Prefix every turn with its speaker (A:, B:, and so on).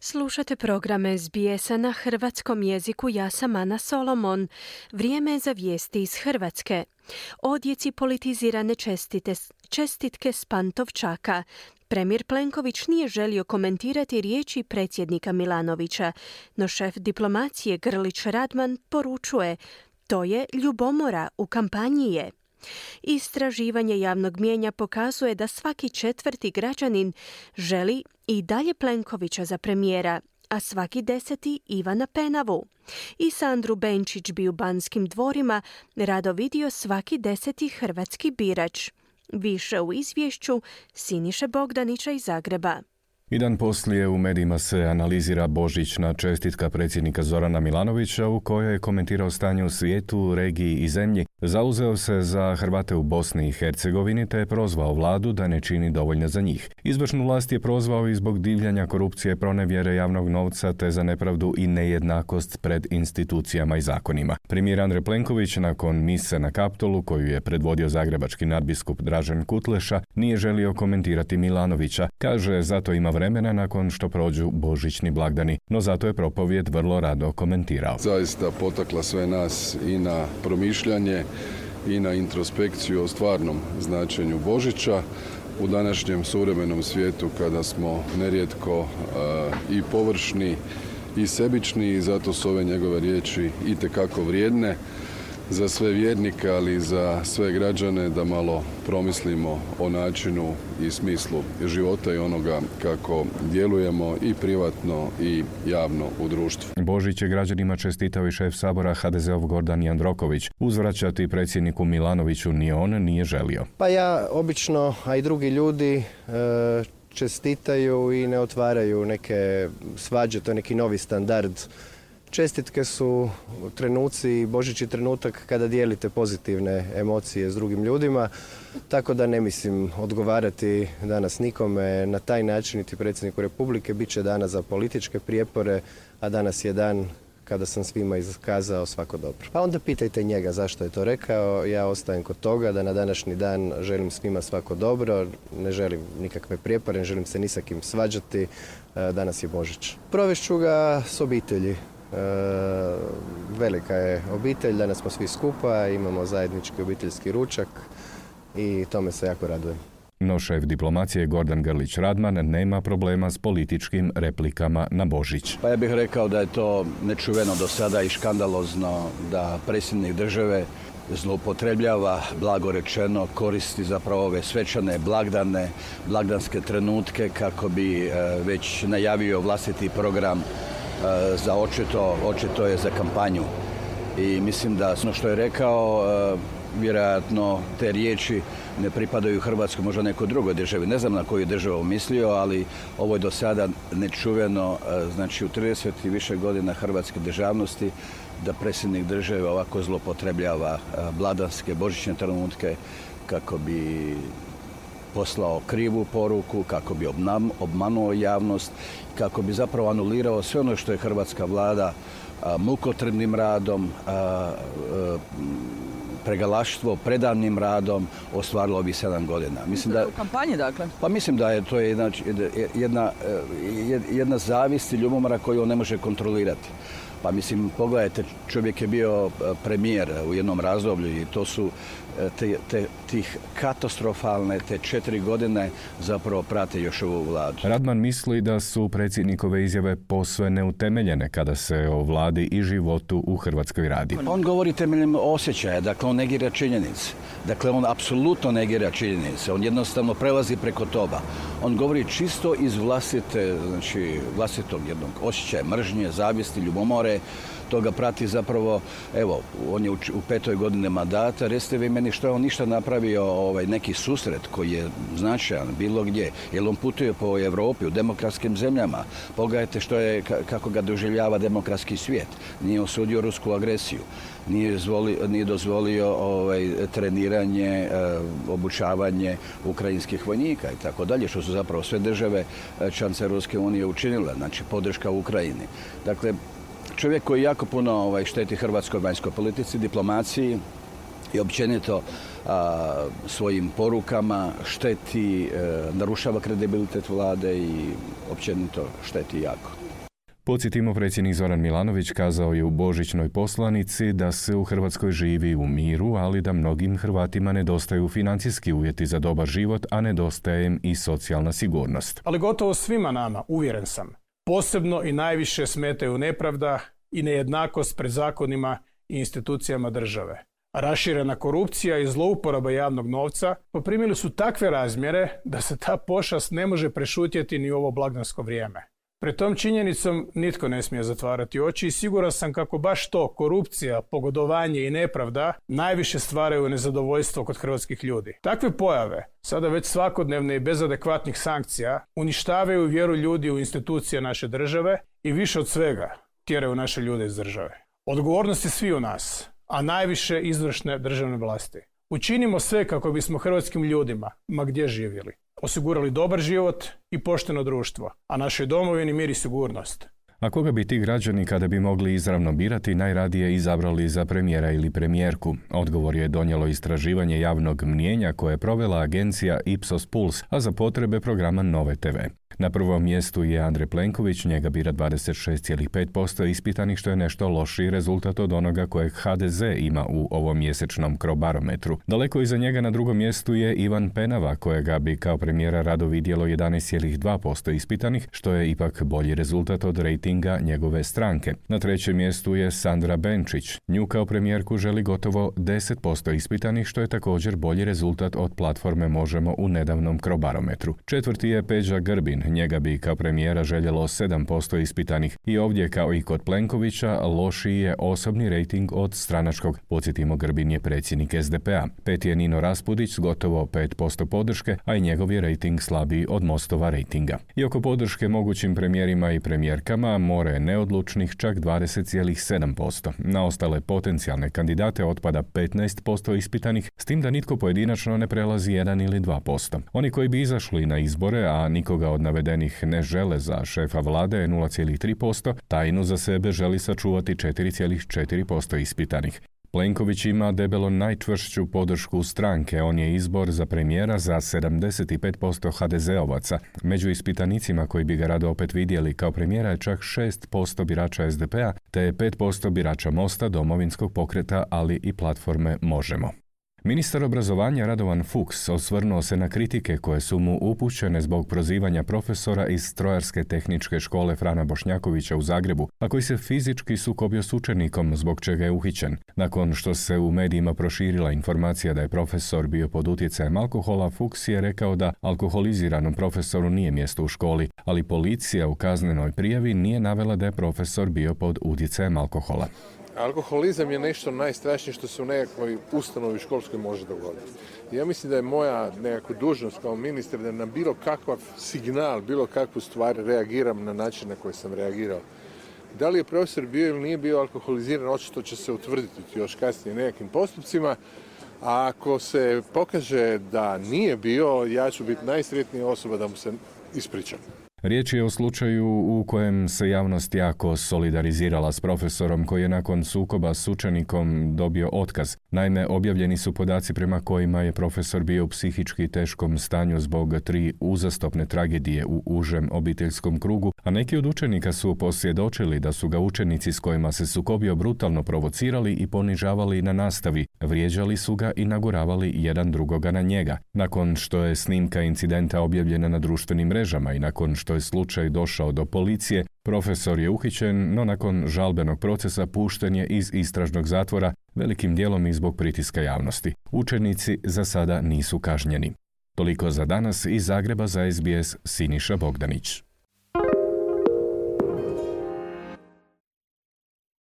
A: Slušate programe SBS-a na hrvatskom jeziku Ja sam Ana Solomon. Vrijeme je za vijesti iz Hrvatske. Odjeci politizirane čestite, čestitke s Pantovčaka. Premijer Plenković nije želio komentirati riječi predsjednika Milanovića, no šef diplomacije Grlić Radman poručuje to je ljubomora u kampanji je. Istraživanje javnog mijenja pokazuje da svaki četvrti građanin želi i dalje Plenkovića za premijera, a svaki deseti Ivana Penavu. I Sandru Benčić bi u Banskim dvorima rado vidio svaki deseti hrvatski birač. Više u izvješću Siniše Bogdanića iz Zagreba.
B: I dan poslije u medijima se analizira božićna čestitka predsjednika Zorana Milanovića u kojoj je komentirao stanje u svijetu, regiji i zemlji. Zauzeo se za Hrvate u Bosni i Hercegovini te je prozvao vladu da ne čini dovoljno za njih. Izvršnu vlast je prozvao i zbog divljanja korupcije, pronevjere javnog novca te za nepravdu i nejednakost pred institucijama i zakonima. Premijer Andrej Plenković nakon mise na Kaptolu koju je predvodio zagrebački nadbiskup Dražen Kutleša nije želio komentirati Milanovića. Kaže zato ima vremena nakon što prođu božićni blagdani, no zato je propovjed vrlo rado komentirao.
C: Zaista potakla sve nas i na promišljanje i na introspekciju o stvarnom značenju Božića u današnjem suvremenom svijetu kada smo nerijetko i površni i sebični i zato su ove njegove riječi itekako vrijedne za sve vjernike, ali i za sve građane da malo promislimo o načinu i smislu života i onoga kako djelujemo i privatno i javno u društvu.
B: Božić je građanima čestitao i šef sabora HDZ-ov Gordan Jandroković. Uzvraćati predsjedniku Milanoviću ni on nije želio.
D: Pa ja obično, a i drugi ljudi e, čestitaju i ne otvaraju neke svađe, to je neki novi standard Čestitke su trenuci božići trenutak kada dijelite pozitivne emocije s drugim ljudima, tako da ne mislim odgovarati danas nikome na taj način, niti predsjedniku Republike. Biće dana za političke prijepore, a danas je dan kada sam svima iskazao svako dobro. Pa onda pitajte njega zašto je to rekao. Ja ostajem kod toga da na današnji dan želim svima svako dobro, ne želim nikakve prijepore, ne želim se ni sa kim svađati. E, danas je Božić. Provešću ga s obitelji. E, velika je obitelj, danas smo svi skupa, imamo zajednički obiteljski ručak i tome se jako radujem.
B: No šef diplomacije Gordan Grlić Radman nema problema s političkim replikama na Božić.
E: Pa ja bih rekao da je to nečuveno do sada i škandalozno da predsjednik države zloupotrebljava, blago rečeno, koristi zapravo ove svečane blagdane, blagdanske trenutke kako bi e, već najavio vlastiti program za očito, očito je za kampanju. I mislim da ono što je rekao, e, vjerojatno te riječi ne pripadaju Hrvatskoj, možda nekoj drugoj državi. Ne znam na koju državu mislio, ali ovo je do sada nečuveno, e, znači u 30 i više godina hrvatske državnosti, da predsjednik države ovako zlopotrebljava bladanske, božićne trenutke kako bi poslao krivu poruku, kako bi obmanuo javnost, kako bi zapravo anulirao sve ono što je hrvatska vlada mukotrebnim radom, pregalaštvo, predavnim radom ostvarilo ovih sedam godina.
F: Mislim da, u kampanji, dakle?
E: Pa mislim da je to jedna, jedna, jedna zavist i ljubomora koju on ne može kontrolirati. Pa mislim, pogledajte, čovjek je bio premijer u jednom razdoblju i to su te, te, tih katastrofalne te četiri godine zapravo prate još ovu vladu.
B: Radman misli da su predsjednikove izjave posve neutemeljene kada se o vladi i životu u Hrvatskoj radi.
E: On govori temeljem osjećaja, dakle on negira činjenice. Dakle, on apsolutno negira činjenice. On jednostavno prelazi preko toga. On govori čisto iz vlastite, znači vlastitog jednog osjećaja mržnje, zavisti, ljubomore, toga prati zapravo, evo, on je u, petoj godine mandata, recite vi meni što je on ništa napravio ovaj, neki susret koji je značajan bilo gdje, jer on putuje po Europi, u demokratskim zemljama, pogledajte što je, kako ga doživljava demokratski svijet, nije osudio rusku agresiju, nije, nije dozvolio ovaj, treniranje, e, obučavanje ukrajinskih vojnika i tako dalje, što su zapravo sve države e, članice Ruske unije učinile, znači podrška Ukrajini. Dakle, čovjek koji jako puno ovaj, šteti hrvatskoj vanjskoj politici, diplomaciji i općenito svojim porukama šteti, e, narušava kredibilitet vlade i općenito šteti jako.
B: Podsjetimo, predsjednik Zoran Milanović kazao je u božićnoj poslanici da se u Hrvatskoj živi u miru, ali da mnogim Hrvatima nedostaju financijski uvjeti za dobar život, a nedostaje im i socijalna sigurnost.
F: Ali gotovo svima nama, uvjeren sam, posebno i najviše smetaju nepravda i nejednakost pred zakonima i institucijama države. Raširena korupcija i zlouporaba javnog novca poprimili su takve razmjere da se ta pošast ne može prešutjeti ni u ovo blagdansko vrijeme. Pred tom činjenicom nitko ne smije zatvarati oči i siguran sam kako baš to, korupcija, pogodovanje i nepravda, najviše stvaraju nezadovoljstvo kod hrvatskih ljudi. Takve pojave, sada već svakodnevne i bez adekvatnih sankcija, uništavaju vjeru ljudi u institucije naše države i više od svega tjeraju naše ljude iz države. Odgovornost je svi u nas, a najviše izvršne državne vlasti. Učinimo sve kako bismo hrvatskim ljudima, ma gdje živjeli, osigurali dobar život i pošteno društvo, a našoj domovini mir i sigurnost.
B: A koga bi ti građani kada bi mogli izravno birati najradije izabrali za premijera ili premijerku? Odgovor je donijelo istraživanje javnog mnijenja koje je provela agencija Ipsos Puls, a za potrebe programa Nove TV. Na prvom mjestu je Andrej Plenković, njega bira 26,5% ispitanih, što je nešto lošiji rezultat od onoga kojeg HDZ ima u ovom mjesečnom krobarometru. Daleko iza njega na drugom mjestu je Ivan Penava, kojega bi kao premijera rado vidjelo 11,2% ispitanih, što je ipak bolji rezultat od rejtinga njegove stranke. Na trećem mjestu je Sandra Benčić. Nju kao premijerku želi gotovo 10% ispitanih, što je također bolji rezultat od platforme Možemo u nedavnom krobarometru. Četvrti je Peđa Grbin, Njega bi kao premijera željelo 7% ispitanih i ovdje kao i kod Plenkovića lošiji je osobni rejting od stranačkog. Podsjetimo Grbin je predsjednik SDP-a. Pet je Nino Raspudić s gotovo 5% podrške, a i njegov je rejting slabiji od Mostova rejtinga. I oko podrške mogućim premijerima i premijerkama more je neodlučnih čak 20,7%. Na ostale potencijalne kandidate otpada 15% ispitanih, s tim da nitko pojedinačno ne prelazi 1 ili 2%. Oni koji bi izašli na izbore, a nikoga od navedenih ne žele za šefa vlade je 0,3%, tajnu za sebe želi sačuvati 4,4% ispitanih. Plenković ima debelo najčvršću podršku stranke, on je izbor za premijera za 75% HDZ-ovaca. Među ispitanicima koji bi ga rado opet vidjeli kao premijera je čak 6% birača SDP-a, te 5% birača Mosta, domovinskog pokreta, ali i platforme Možemo. Ministar obrazovanja Radovan Fuchs osvrnuo se na kritike koje su mu upućene zbog prozivanja profesora iz Strojarske tehničke škole Frana Bošnjakovića u Zagrebu, a koji se fizički sukobio s učenikom zbog čega je uhićen. Nakon što se u medijima proširila informacija da je profesor bio pod utjecajem alkohola, Fuchs je rekao da alkoholiziranom profesoru nije mjesto u školi, ali policija u kaznenoj prijavi nije navela da je profesor bio pod utjecajem alkohola.
G: Alkoholizam je nešto najstrašnije što se u nekakvoj ustanovi školskoj može dogoditi. Ja mislim da je moja nekakva dužnost kao ministar da na bilo kakav signal, bilo kakvu stvar reagiram na način na koji sam reagirao. Da li je profesor bio ili nije bio alkoholiziran, očito će se utvrditi još kasnije nekakvim postupcima. A ako se pokaže da nije bio, ja ću biti najsretnija osoba da mu se ispričam.
B: Riječ je o slučaju u kojem se javnost jako solidarizirala s profesorom koji je nakon sukoba s učenikom dobio otkaz. Naime, objavljeni su podaci prema kojima je profesor bio u psihički teškom stanju zbog tri uzastopne tragedije u užem obiteljskom krugu, a neki od učenika su posvjedočili da su ga učenici s kojima se sukobio brutalno provocirali i ponižavali na nastavi, vrijeđali su ga i naguravali jedan drugoga na njega. Nakon što je snimka incidenta objavljena na društvenim mrežama i nakon što je slučaj došao do policije, profesor je uhićen, no nakon žalbenog procesa pušten je iz istražnog zatvora, velikim dijelom i zbog pritiska javnosti. Učenici za sada nisu kažnjeni. Toliko za danas iz Zagreba za SBS Siniša Bogdanić.